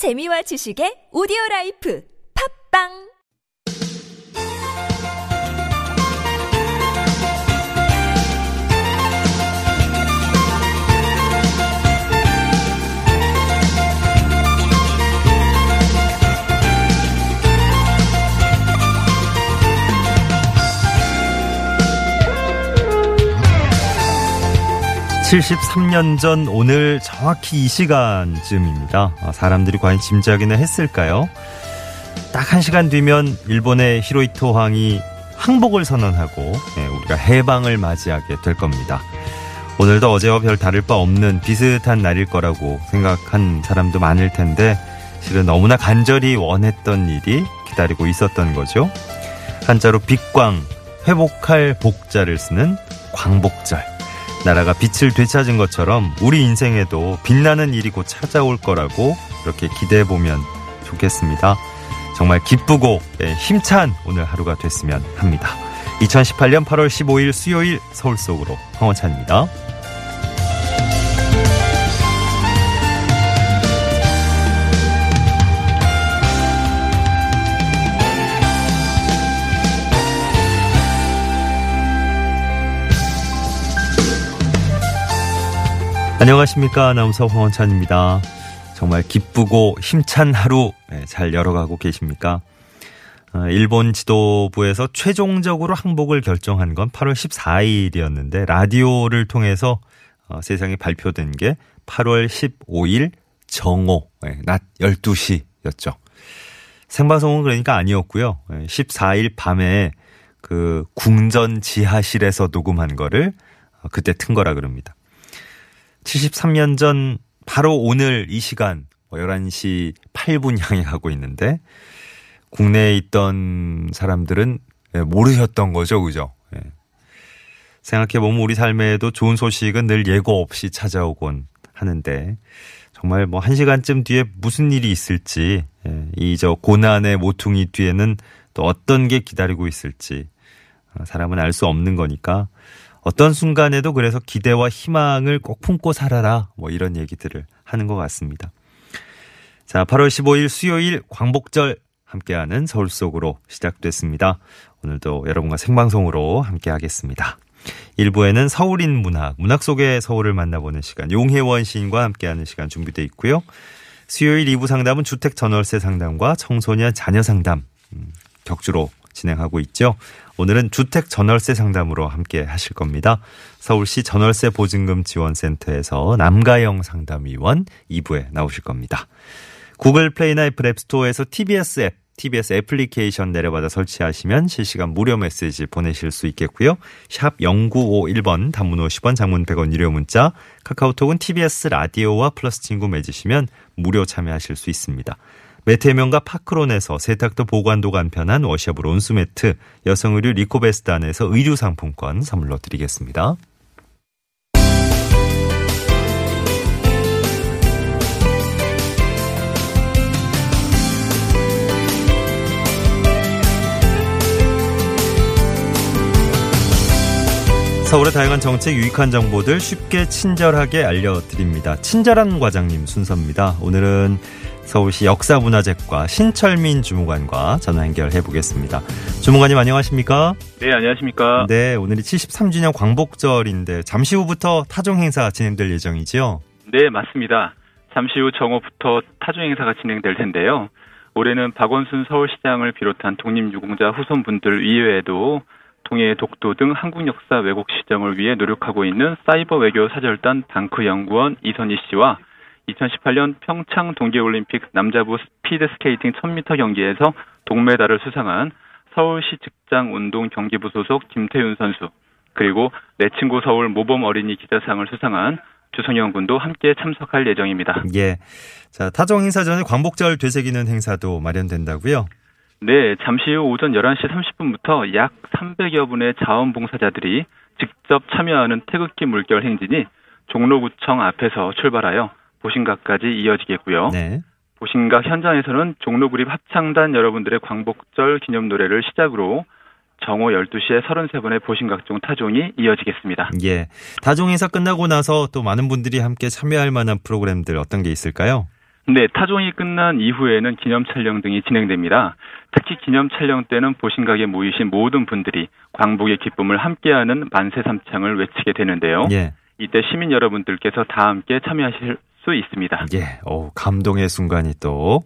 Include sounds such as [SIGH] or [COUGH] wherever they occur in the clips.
재미와 지식의 오디오 라이프. 팝빵 (73년) 전 오늘 정확히 이 시간쯤입니다. 아, 사람들이 과연 짐작이나 했을까요? 딱 한 시간 뒤면 일본의 히로이토 황이 항복을 선언하고 예, 우리가 해방을 맞이하게 될 겁니다. 오늘도 어제와 별 다를 바 없는 비슷한 날일 거라고 생각한 사람도 많을 텐데 실은 너무나 간절히 원했던 일이 기다리고 있었던 거죠. 한자로 빛광 회복할 복자를 쓰는 광복절 나라가 빛을 되찾은 것처럼 우리 인생에도 빛나는 일이 곧 찾아올 거라고 이렇게 기대해 보면 좋겠습니다. 정말 기쁘고 예, 힘찬 오늘 하루가 됐으면 합니다. 2018년 8월 15일 수요일 서울 속으로 황원찬입니다. 안녕하십니까. 아나운서 황원찬입니다. 정말 기쁘고 힘찬 하루 네, 잘 열어가고 계십니까? 어, 일본 지도부에서 최종적으로 항복을 결정한 건 8월 14일이었는데 라디오를 통해서 어, 세상에 발표된 게 8월 15일 정오 네, 낮 12시였죠. 생방송은 그러니까 아니었고요. 14일 밤에 그 궁전 지하실에서 녹음한 거를 어, 그때 튼 거라 그럽니다. 73년 전 바로 오늘 이 시간 11시 뭐 8분 향해 가고 있는데 국내에 있던 사람들은 예, 모르셨던 거죠. 그죠? 예. 생각해보면 우리 삶에도 좋은 소식은 늘 예고 없이 찾아오곤 하는데 정말 뭐 한 시간쯤 뒤에 무슨 일이 있을지 예, 이저 고난의 모퉁이 뒤에는 또 어떤 게 기다리고 있을지 어, 사람은 알 수 없는 거니까 어떤 순간에도 그래서 기대와 희망을 꼭 품고 살아라. 뭐 이런 얘기들을 하는 것 같습니다. 자, 8월 15일 수요일 광복절 함께하는 서울 속으로 시작됐습니다. 오늘도 여러분과 생방송으로 함께하겠습니다. 1부에는 서울인 문학, 문학 속의 서울을 만나보는 시간, 용혜원 시인과 함께하는 시간 준비되어 있고요. 수요일 2부 상담은 주택 전월세 상담과 청소년 자녀 상담 음, 격주로 진행하고 있죠. 오늘은 주택 전월세 상담으로 함께 하실 겁니다. 서울시 전월세 보증금 지원센터에서 남가영 상담위원 2부에 나오실 겁니다. 구글 플레이나 애플 앱스토어에서 TBS 앱, TBS 애플리케이션 내려받아 설치하시면 실시간 무료 메시지 보내실 수 있겠고요. 샵 0951번 단문 50원 장문 100원 유료 문자 카카오톡은 TBS 라디오와 플러스 친구 맺으시면 무료 참여하실 수 있습니다. 매태명과 파크론에서 세탁도 보관도 간편한 워셔블 온수매트, 여성 의류 리코베스단에서 의류 상품권 선물로 드리겠습니다. 서울의 다양한 정책 유익한 정보들 쉽게 친절하게 알려드립니다. 친절한 과장님 순서입니다. 오늘은 서울시 역사문화재과 신철민 주무관과 전화 연결해 보겠습니다. 주무관님 안녕하십니까? 네, 안녕하십니까? 네, 오늘이 73주년 광복절인데 잠시 후부터 타종 행사 진행될 예정이지요? 네, 맞습니다. 잠시 후 정오부터 타종 행사가 진행될 텐데요. 올해는 박원순 서울시장을 비롯한 독립유공자 후손분들 이외에도 통해 독도 등 한국 역사 왜곡 시정을 위해 노력하고 있는 사이버 외교 사절단 방크 연구원 이선희 씨와 2018년 평창 동계올림픽 남자부 스피드 스케이팅 1000m 경기에서 동메달을 수상한 서울시 직장운동 경기부 소속 김태윤 선수 그리고 내 친구 서울 모범 어린이 기자상을 수상한 주성영 군도 함께 참석할 예정입니다. 예. 자, 타종 행사 전에 광복절 되새기는 행사도 마련된다고요? 네, 잠시 후 오전 11시 30분부터 약 300여 분의 자원봉사자들이 직접 참여하는 태극기 물결 행진이 종로구청 앞에서 출발하여 보신각까지 이어지겠고요. 네. 보신각 현장에서는 종로구립 합창단 여러분들의 광복절 기념 노래를 시작으로 정오 12시에 33분의 보신각종 타종이 이어지겠습니다. 예. 타종 행사 끝나고 나서 또 많은 분들이 함께 참여할 만한 프로그램들 어떤 게 있을까요? 네, 타종이 끝난 이후에는 기념 촬영 등이 진행됩니다. 특히 기념 촬영 때는 보신각에 모이신 모든 분들이 광복의 기쁨을 함께하는 만세 삼창을 외치게 되는데요. 예. 이때 시민 여러분들께서 다 함께 참여하실 수 있습니다. 예. 오, 감동의 순간이 또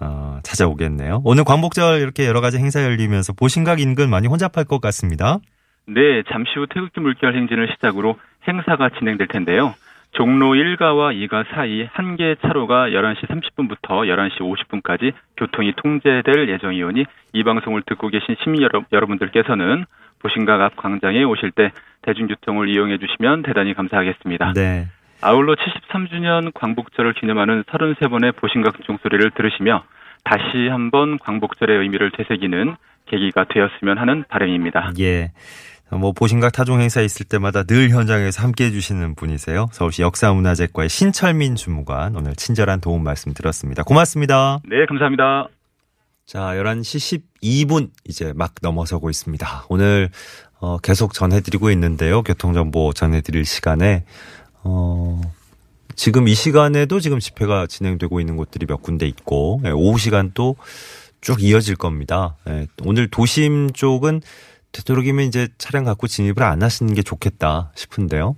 어, 찾아오겠네요. 오늘 광복절 이렇게 여러 가지 행사 열리면서 보신각 인근 많이 혼잡할 것 같습니다. 네, 잠시 후 태극기 물결 행진을 시작으로 행사가 진행될 텐데요. 종로 1가와 2가 사이 한 개의 차로가 11시 30분부터 11시 50분까지 교통이 통제될 예정이오니 이 방송을 듣고 계신 시민 여러, 여러분들께서는 보신각 앞 광장에 오실 때 대중교통을 이용해 주시면 대단히 감사하겠습니다. 네. 아울러 73주년 광복절을 기념하는 33번의 보신각 종소리를 들으시며 다시 한번 광복절의 의미를 되새기는 계기가 되었으면 하는 바람입니다. 예. 뭐 보신각 타종 행사 있을 때마다 늘 현장에서 함께 해주시는 분이세요. 서울시 역사문화재과의 신철민 주무관 오늘 친절한 도움 말씀 들었습니다. 고맙습니다. 네, 감사합니다. 자, 11시 12분 이제 막 넘어서고 있습니다. 오늘 어, 계속 전해드리고 있는데요. 교통정보 전해드릴 시간에 어, 지금 이 시간에도 지금 집회가 진행되고 있는 곳들이 몇 군데 있고 예, 오후 시간 또 쭉 이어질 겁니다. 예, 오늘 도심 쪽은 되도록이면 이제 차량 갖고 진입을 안 하시는 게 좋겠다 싶은데요.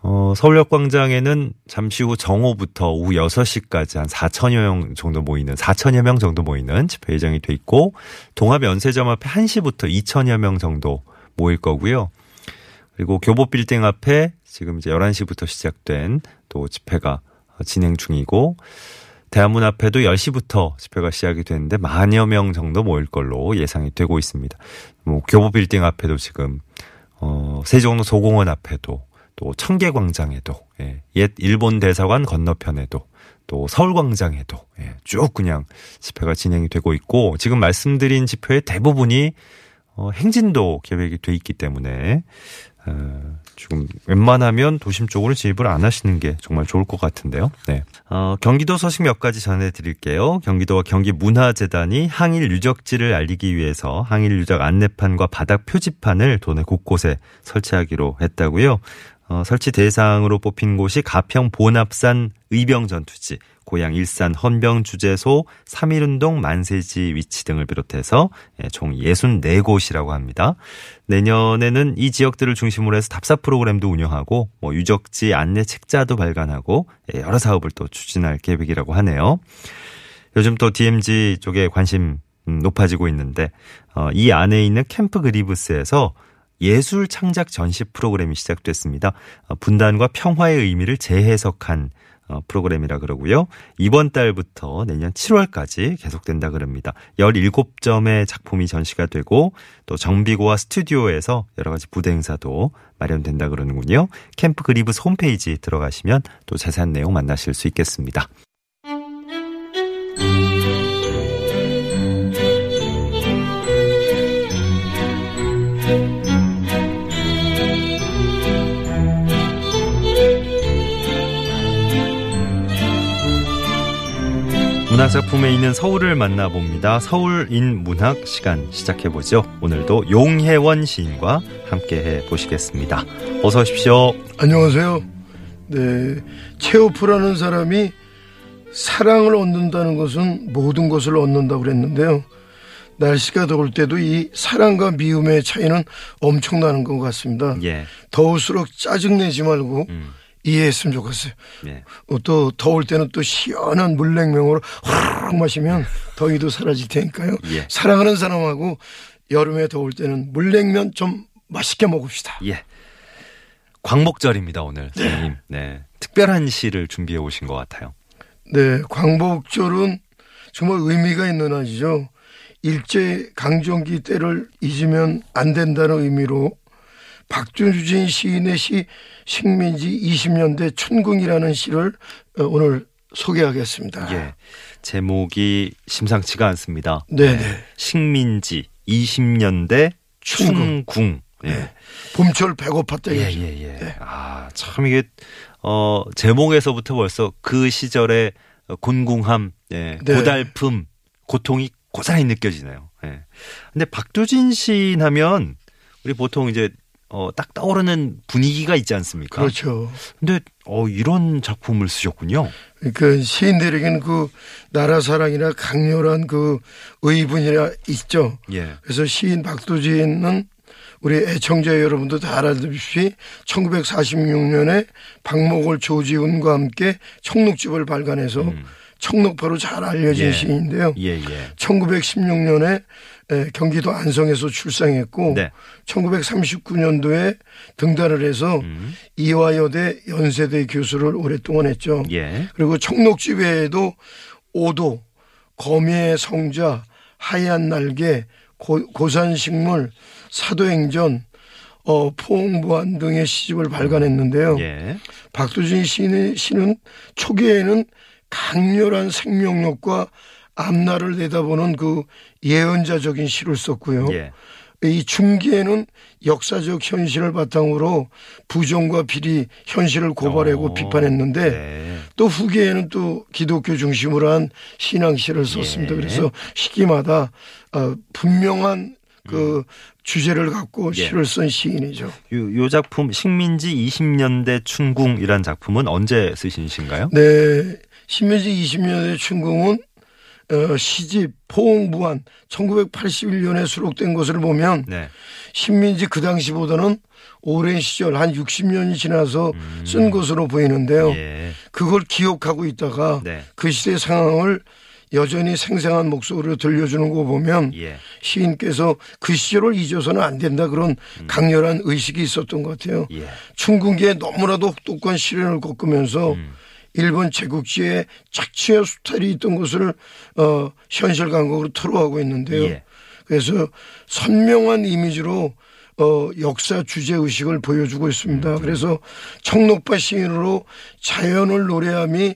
어, 서울역 광장에는 잠시 후 정오부터 오후 6시까지 한 4천여 명 정도 모이는, 4천여 명 정도 모이는 집회 예정이 돼 있고, 동합 연세점 앞에 1시부터 2천여 명 정도 모일 거고요. 그리고 교보 빌딩 앞에 지금 이제 11시부터 시작된 또 집회가 진행 중이고, 대한문 앞에도 10시부터 집회가 시작이 되는데 만여 명 정도 모일 걸로 예상이 되고 있습니다. 뭐 교보 빌딩 앞에도 지금 어 세종로 소공원 앞에도 또 청계광장에도 예, 옛 일본 대사관 건너편에도 또 서울광장에도 예, 쭉 그냥 집회가 진행이 되고 있고 지금 말씀드린 집회의 대부분이 어, 행진도 계획이 돼 있기 때문에 어, 지금 웬만하면 도심 쪽으로 진입을 안 하시는 게 정말 좋을 것 같은데요. 네. 어, 경기도 소식 몇 가지 전해드릴게요. 경기도와 경기문화재단이 항일 유적지를 알리기 위해서 항일 유적 안내판과 바닥 표지판을 도내 곳곳에 설치하기로 했다고요. 어, 설치 대상으로 뽑힌 곳이 가평 보납산 의병 전투지, 고향 일산 헌병 주재소, 3.1운동 만세지 위치 등을 비롯해서 예, 총 64곳이라고 합니다. 내년에는 이 지역들을 중심으로 해서 답사 프로그램도 운영하고 뭐 유적지 안내 책자도 발간하고 예, 여러 사업을 또 추진할 계획이라고 하네요. 요즘 또 DMZ 쪽에 관심 음, 높아지고 있는데 어, 이 안에 있는 캠프 그리브스에서 예술 창작 전시 프로그램이 시작됐습니다. 어, 분단과 평화의 의미를 재해석한 어, 프로그램이라 그러고요. 이번 달부터 내년 7월까지 계속된다 그럽니다. 17점의 작품이 전시가 되고 또 정비고와 스튜디오에서 여러 가지 부대 행사도 마련된다 그러는군요. 캠프 그리브스 홈페이지 들어가시면 또 자세한 내용 만나실 수 있겠습니다. 문학 작품에 있는 서울을 만나봅니다. 서울인 문학 시간 시작해보죠. 오늘도 용혜원 시인과 함께 해 보시겠습니다. 어서 오십시오. 안녕하세요. 네. 체오프라는 사람이 사랑을 얻는다는 것은 모든 것을 얻는다고 그랬는데요. 날씨가 더울 때도 이 사랑과 미움의 차이는 엄청나는 것 같습니다. 예. 더울수록 짜증내지 말고 음. 이해했으면 좋겠어요. 예. 어, 또 더울 때는 또 시원한 물냉면으로 확 마시면 더위도 사라질 테니까요. 예. 사랑하는 사람하고 여름에 더울 때는 물냉면 좀 맛있게 먹읍시다. 예. 광복절입니다, 오늘. 선생님. 네. 특별한 시를 준비해 오신 것 같아요. 네, 광복절은 정말 의미가 있는 날이죠. 일제 강점기 때를 잊으면 안 된다는 의미로 박준주진 시인의 시 식민지 20년대 춘궁이라는 시를 어, 오늘 소개하겠습니다. 예. 제목이 심상치가 않습니다. 네네. 식민지 20년대 춘궁. 춘궁. 예. 네. 봄철 배고팠다 예. 예, 예. 네. 아, 참 이게, 어, 제목에서부터 벌써 그 시절의 곤궁함, 예, 네. 고달픔, 고통이 고스란히 느껴지네요. 예. 근데 박두진 시인 하면 우리 보통 이제 어, 딱 떠오르는 분위기가 있지 않습니까? 그렇죠. 근데 어, 이런 작품을 쓰셨군요. 그 시인들에게는 그 나라 사랑이나 강렬한 그 의분이나 있죠. 예. 그래서 시인 박두진은 우리 애청자 여러분도 다 알아듣듯이 1946년에 박목월 조지훈과 함께 청록집을 발간해서 청록파로 잘 알려진 음. 예. 시인인데요. 예, 예. 1916년에 경기도 안성에서 출생했고 네. 1939년도에 등단을 해서 음. 이화여대 연세대 교수를 오랫동안 했죠. 예. 그리고 청록지 외에도 오도, 거미의 성자, 하얀 날개, 고, 산식물 사도행전, 어, 포옹부안 등의 시집을 발간했는데요. 예. 박두진 시인의 시는 초기에는 강렬한 생명력과 앞날을 내다보는 그 예언자적인 시를 썼고요. 예. 이 중기에는 역사적 현실을 바탕으로 부정과 비리 현실을 고발하고 어, 비판했는데 네. 또 후기에는 또 기독교 중심으로 한 신앙시를 썼습니다. 예. 그래서 시기마다 어, 분명한 그 주제를 갖고 음. 예. 시를 쓴 시인이죠. 요, 요 작품 식민지 20년대 춘궁이란 작품은 언제 쓰신 시인가요? 네. 신민지 20년의 춘궁은 어, 시집 포옹부안 1981년에 수록된 것을 보면 네. 신민지 그 당시보다는 오랜 시절 한 60년이 지나서 쓴 것으로 보이는데요. 음. 예. 그걸 기억하고 있다가 네. 그 시대 상황을 여전히 생생한 목소리로 들려주는 거 보면 예. 시인께서 그 시절을 잊어서는 안 된다 그런 강렬한 의식이 있었던 것 같아요. 음. 예. 춘궁기에 너무나도 혹독한 시련을 겪으면서 음. 일본 제국지에 착취와 수탈이 있던 것을 어, 현실 감각으로 토로하고 있는데요. 예. 그래서 선명한 이미지로 어, 역사 주제 의식을 보여주고 있습니다. 음. 그래서 청록파 시인으로 자연을 노래함이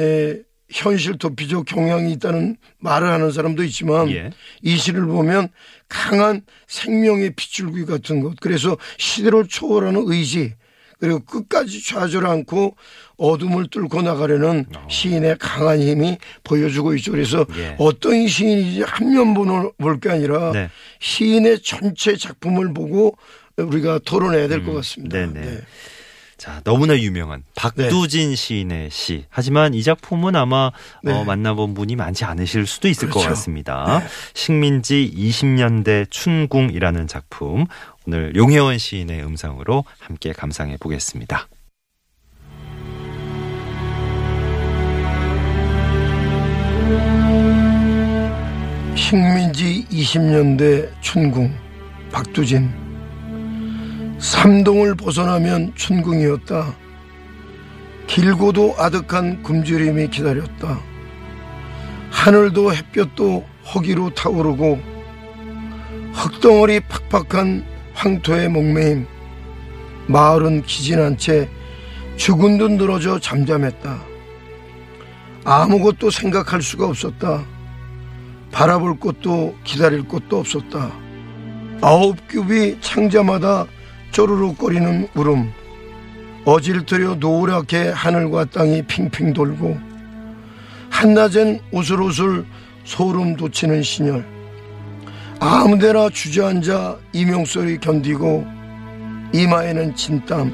에, 현실 도피적 경향이 있다는 말을 하는 사람도 있지만 예. 이 시를 보면 강한 생명의 빗줄기 같은 것 그래서 시대를 초월하는 의지 그리고 끝까지 좌절 않고 어둠을 뚫고 나가려는 시인의 강한 힘이 보여주고 있죠. 그래서 어. 예. 어떤 시인인지 한면볼게 아니라 네. 시인의 전체 작품을 보고 우리가 토론해야 될것 같습니다. 음. 네네. 자, 너무나 유명한 박두진 시인의 시. 하지만 이 작품은 아마 네. 어, 만나본 분이 많지 않으실 수도 있을 것 그렇죠. 같습니다. 식민지 20년대 춘궁이라는 작품. 오늘 용혜원 시인의 음성으로 함께 감상해 보겠습니다. 식민지 20년대 춘궁 박두진 삼동을 벗어나면 춘궁이었다. 길고도 아득한 굶주림이 기다렸다. 하늘도 햇볕도 허기로 타오르고 흙덩어리 팍팍한 황토의 목매임 마을은 기진한 채 죽은 듯 늘어져 잠잠했다. 아무것도 생각할 수가 없었다. 바라볼 곳도 기다릴 곳도 없었다. 아홉 겹이 창자마다 쪼르륵거리는 울음, 어질트려 노랗게 하늘과 땅이 핑핑 돌고 한낮엔 우슬우슬 소름 돋치는 신열, 아무데나 주저앉아 이명소리 견디고 이마에는 진땀,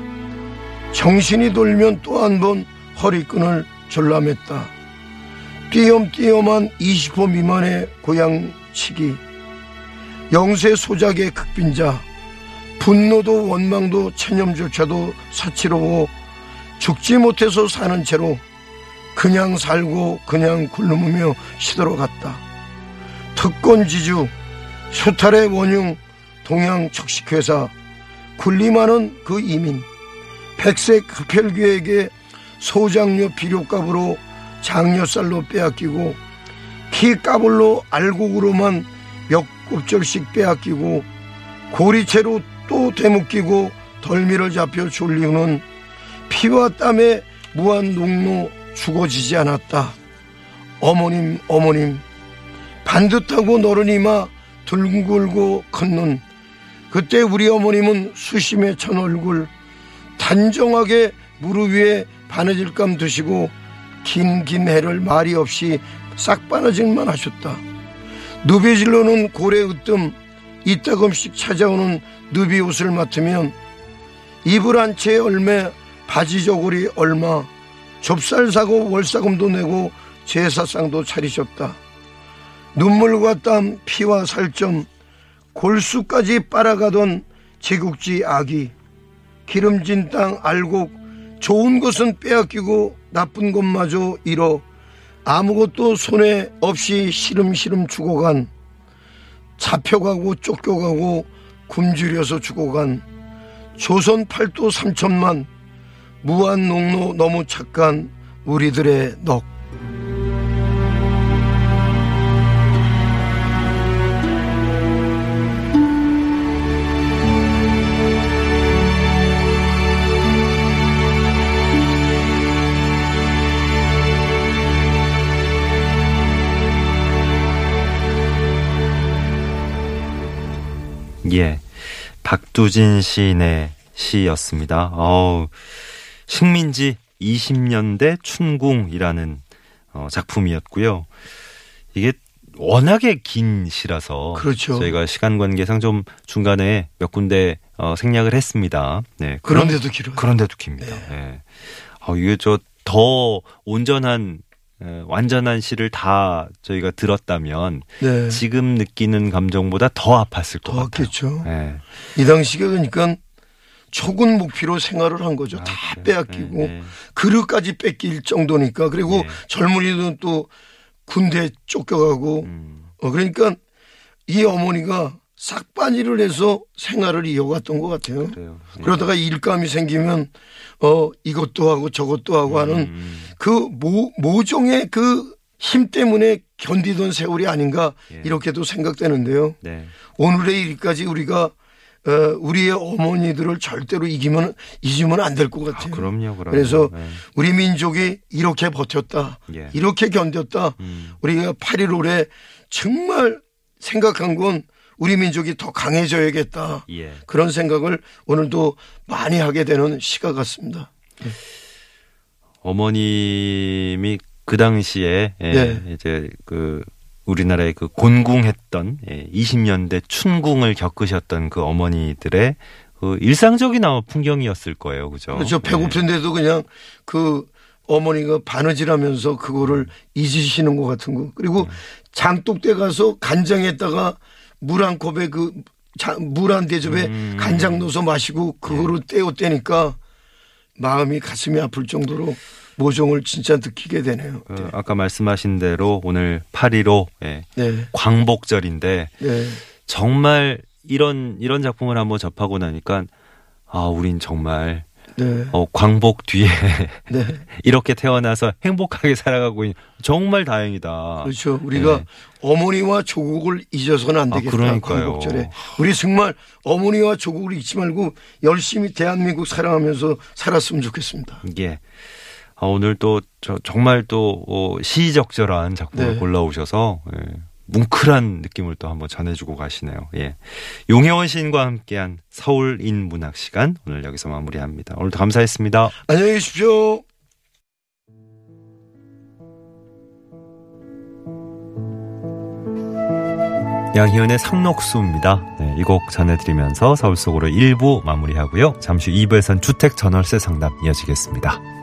정신이 돌면 또 한 번 허리끈을 졸라맸다. 띄엄띄엄한 20호 미만의 고향치기 영세 소작의 극빈자 분노도 원망도 체념조차도 사치로워 죽지 못해서 사는 채로 그냥 살고 그냥 굶으며 시들어갔다 특권지주 수탈의 원흉 동양 척식회사 군림하는 그 이민 백색 흡혈귀에게 소장료 비료값으로 장려쌀로 빼앗기고 키 까불로 알곡으로만 몇 곱절씩 빼앗기고 고리채로 또 되묶이고 덜미를 잡혀 졸리우는 피와 땀에 무한 농로 죽어지지 않았다. 어머님 어머님 반듯하고 너른 이마 둥글고 큰 눈 그때 우리 어머님은 수심에 천 얼굴 단정하게 무릎 위에 바느질감 드시고 긴긴 해를 말이 없이 싹 바느질만 하셨다. 누비질로는 고래 으뜸 이따금씩 찾아오는 누비 옷을 맡으면 이불 한 채 얼매 바지 저고리 얼마 좁쌀 사고 월사금도 내고 제사상도 차리셨다. 눈물과 땀 피와 살점 골수까지 빨아가던 제국지 아기. 기름진 땅 알곡 좋은 것은 빼앗기고 나쁜 것마저 잃어 아무것도 손에 없이 시름시름 죽어간 잡혀가고 쫓겨가고 굶주려서 죽어간 조선 팔도 삼천만 무한 농로 너무 착한 우리들의 넋 박두진 시인의 시였습니다. 어우, 식민지 20년대 춘궁이라는 어, 작품이었고요. 이게 워낙에 긴 시라서 그렇죠. 저희가 시간 관계상 좀 중간에 몇 군데 어, 생략을 했습니다. 네. 그런데도 길어요. 그런데도 깁니다. 네. 어, 이게 저 더 온전한 에, 완전한 시를 다 저희가 들었다면 네. 지금 느끼는 감정보다 더 아팠을 것더 같아요. 네. 이 당시에 그러니까 초군 목피로 생활을 한 거죠. 아, 다 그래요? 빼앗기고 네, 네. 그릇까지 뺏길 정도니까 그리고 네. 젊은이들은 또 군대 쫓겨가고 음, 어, 그러니까 이 어머니가 싹바니를 해서 생활을 이어갔던 것 같아요. 그래요. 네. 그러다가 일감이 생기면 어 이것도 하고 저것도 하고 하는 음, 그 모, 모종의 그 힘 때문에 견디던 세월이 아닌가 예. 이렇게도 생각되는데요. 네. 오늘의 일까지 우리가 어, 우리의 어머니들을 절대로 이기면 잊으면 안 될것 아, 같아요. 그럼요, 그럼요. 그래서 네. 우리 민족이 이렇게 버텼다, 예. 이렇게 견뎠다. 음, 우리가 8.15에 정말 생각한 건 우리 민족이 더 강해져야겠다. 예. 그런 생각을 오늘도 많이 하게 되는 시가 같습니다. 어머님이 그 당시에 예, 네. 이제 그 우리나라의 그 곤궁했던 예, 20년대 춘궁을 겪으셨던 그 어머니들의 그 일상적인 아마 풍경이었을 거예요, 그죠? 그렇죠. 배고픈데도 그냥 그 어머니가 바느질하면서 그거를 잊으시는 것 같은 거. 그리고 장독대 가서 간장에다가 물 한 컵에 그 물 한 대접에 음. 간장 넣어서 마시고 그거를 떼어 떼니까 마음이 가슴이 아플 정도로 모종을 진짜 느끼게 되네요. 예. 그 아까 말씀하신 대로 오늘 8.15 예, 네. 광복절인데 네. 정말 이런 이런 작품을 한번 접하고 나니까 아, 우린 정말 네. 어, 광복 뒤에 [LAUGHS] 네. 이렇게 태어나서 행복하게 살아가고 있는 정말 다행이다. 그렇죠. 우리가 네. 어머니와 조국을 잊어서는 안 아, 되겠다. 그러니까요. 광복절에. 우리 정말 어머니와 조국을 잊지 말고 열심히 대한민국 사랑하면서 살았으면 좋겠습니다. 이게 아, 오늘 또 저, 정말 또 어, 시적절한 작품을 네. 골라오셔서 예, 뭉클한 느낌을 또 한번 전해주고 가시네요. 예. 용혜원 시인과 함께한 서울인 문학 시간 오늘 여기서 마무리합니다. 오늘도 감사했습니다. 안녕히 계십시오. 양희은의 상록수입니다. 네, 이 곡 전해드리면서 서울 속으로 1부 마무리하고요. 잠시 후 2부에선 주택 전월세 상담 이어지겠습니다.